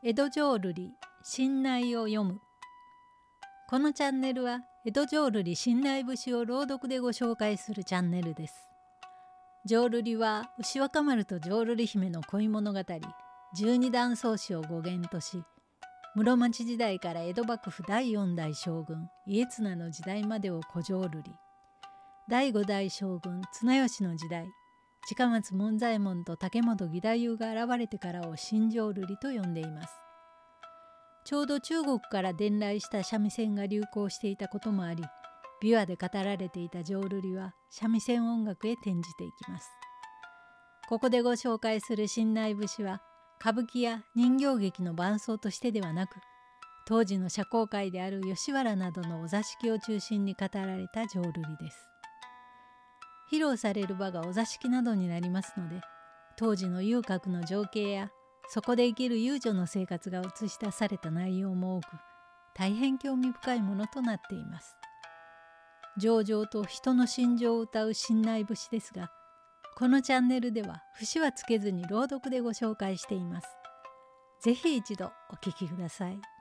江戸浄瑠璃信内を読む。このチャンネルは江戸浄瑠璃信内節を朗読でご紹介するチャンネルです。浄瑠璃は牛若丸と浄瑠璃姫の恋物語十二段宗師を語源とし室町時代から江戸幕府第四代将軍家綱の時代までを古浄瑠璃第五代将軍綱吉の時代近松門左衛門と竹本義太夫が現れてからを新浄瑠璃と呼んでいます。ちょうど中国から伝来した三味線が流行していたこともあり琵琶で語られていた浄瑠璃は三味線音楽へ転じていきます。ここでご紹介する新内節は歌舞伎や人形劇の伴奏としてではなく当時の社交界である吉原などのお座敷を中心に語られた浄瑠璃です。披露される場がお座敷などになりますので当時の遊郭の情景やそこで生きる遊女の生活が映し出された内容も多く大変興味深いものとなっています。上々と人の心情を歌う信内節ですがこのチャンネルでは節はつけずに朗読でご紹介しています。ぜひ一度お聴きください。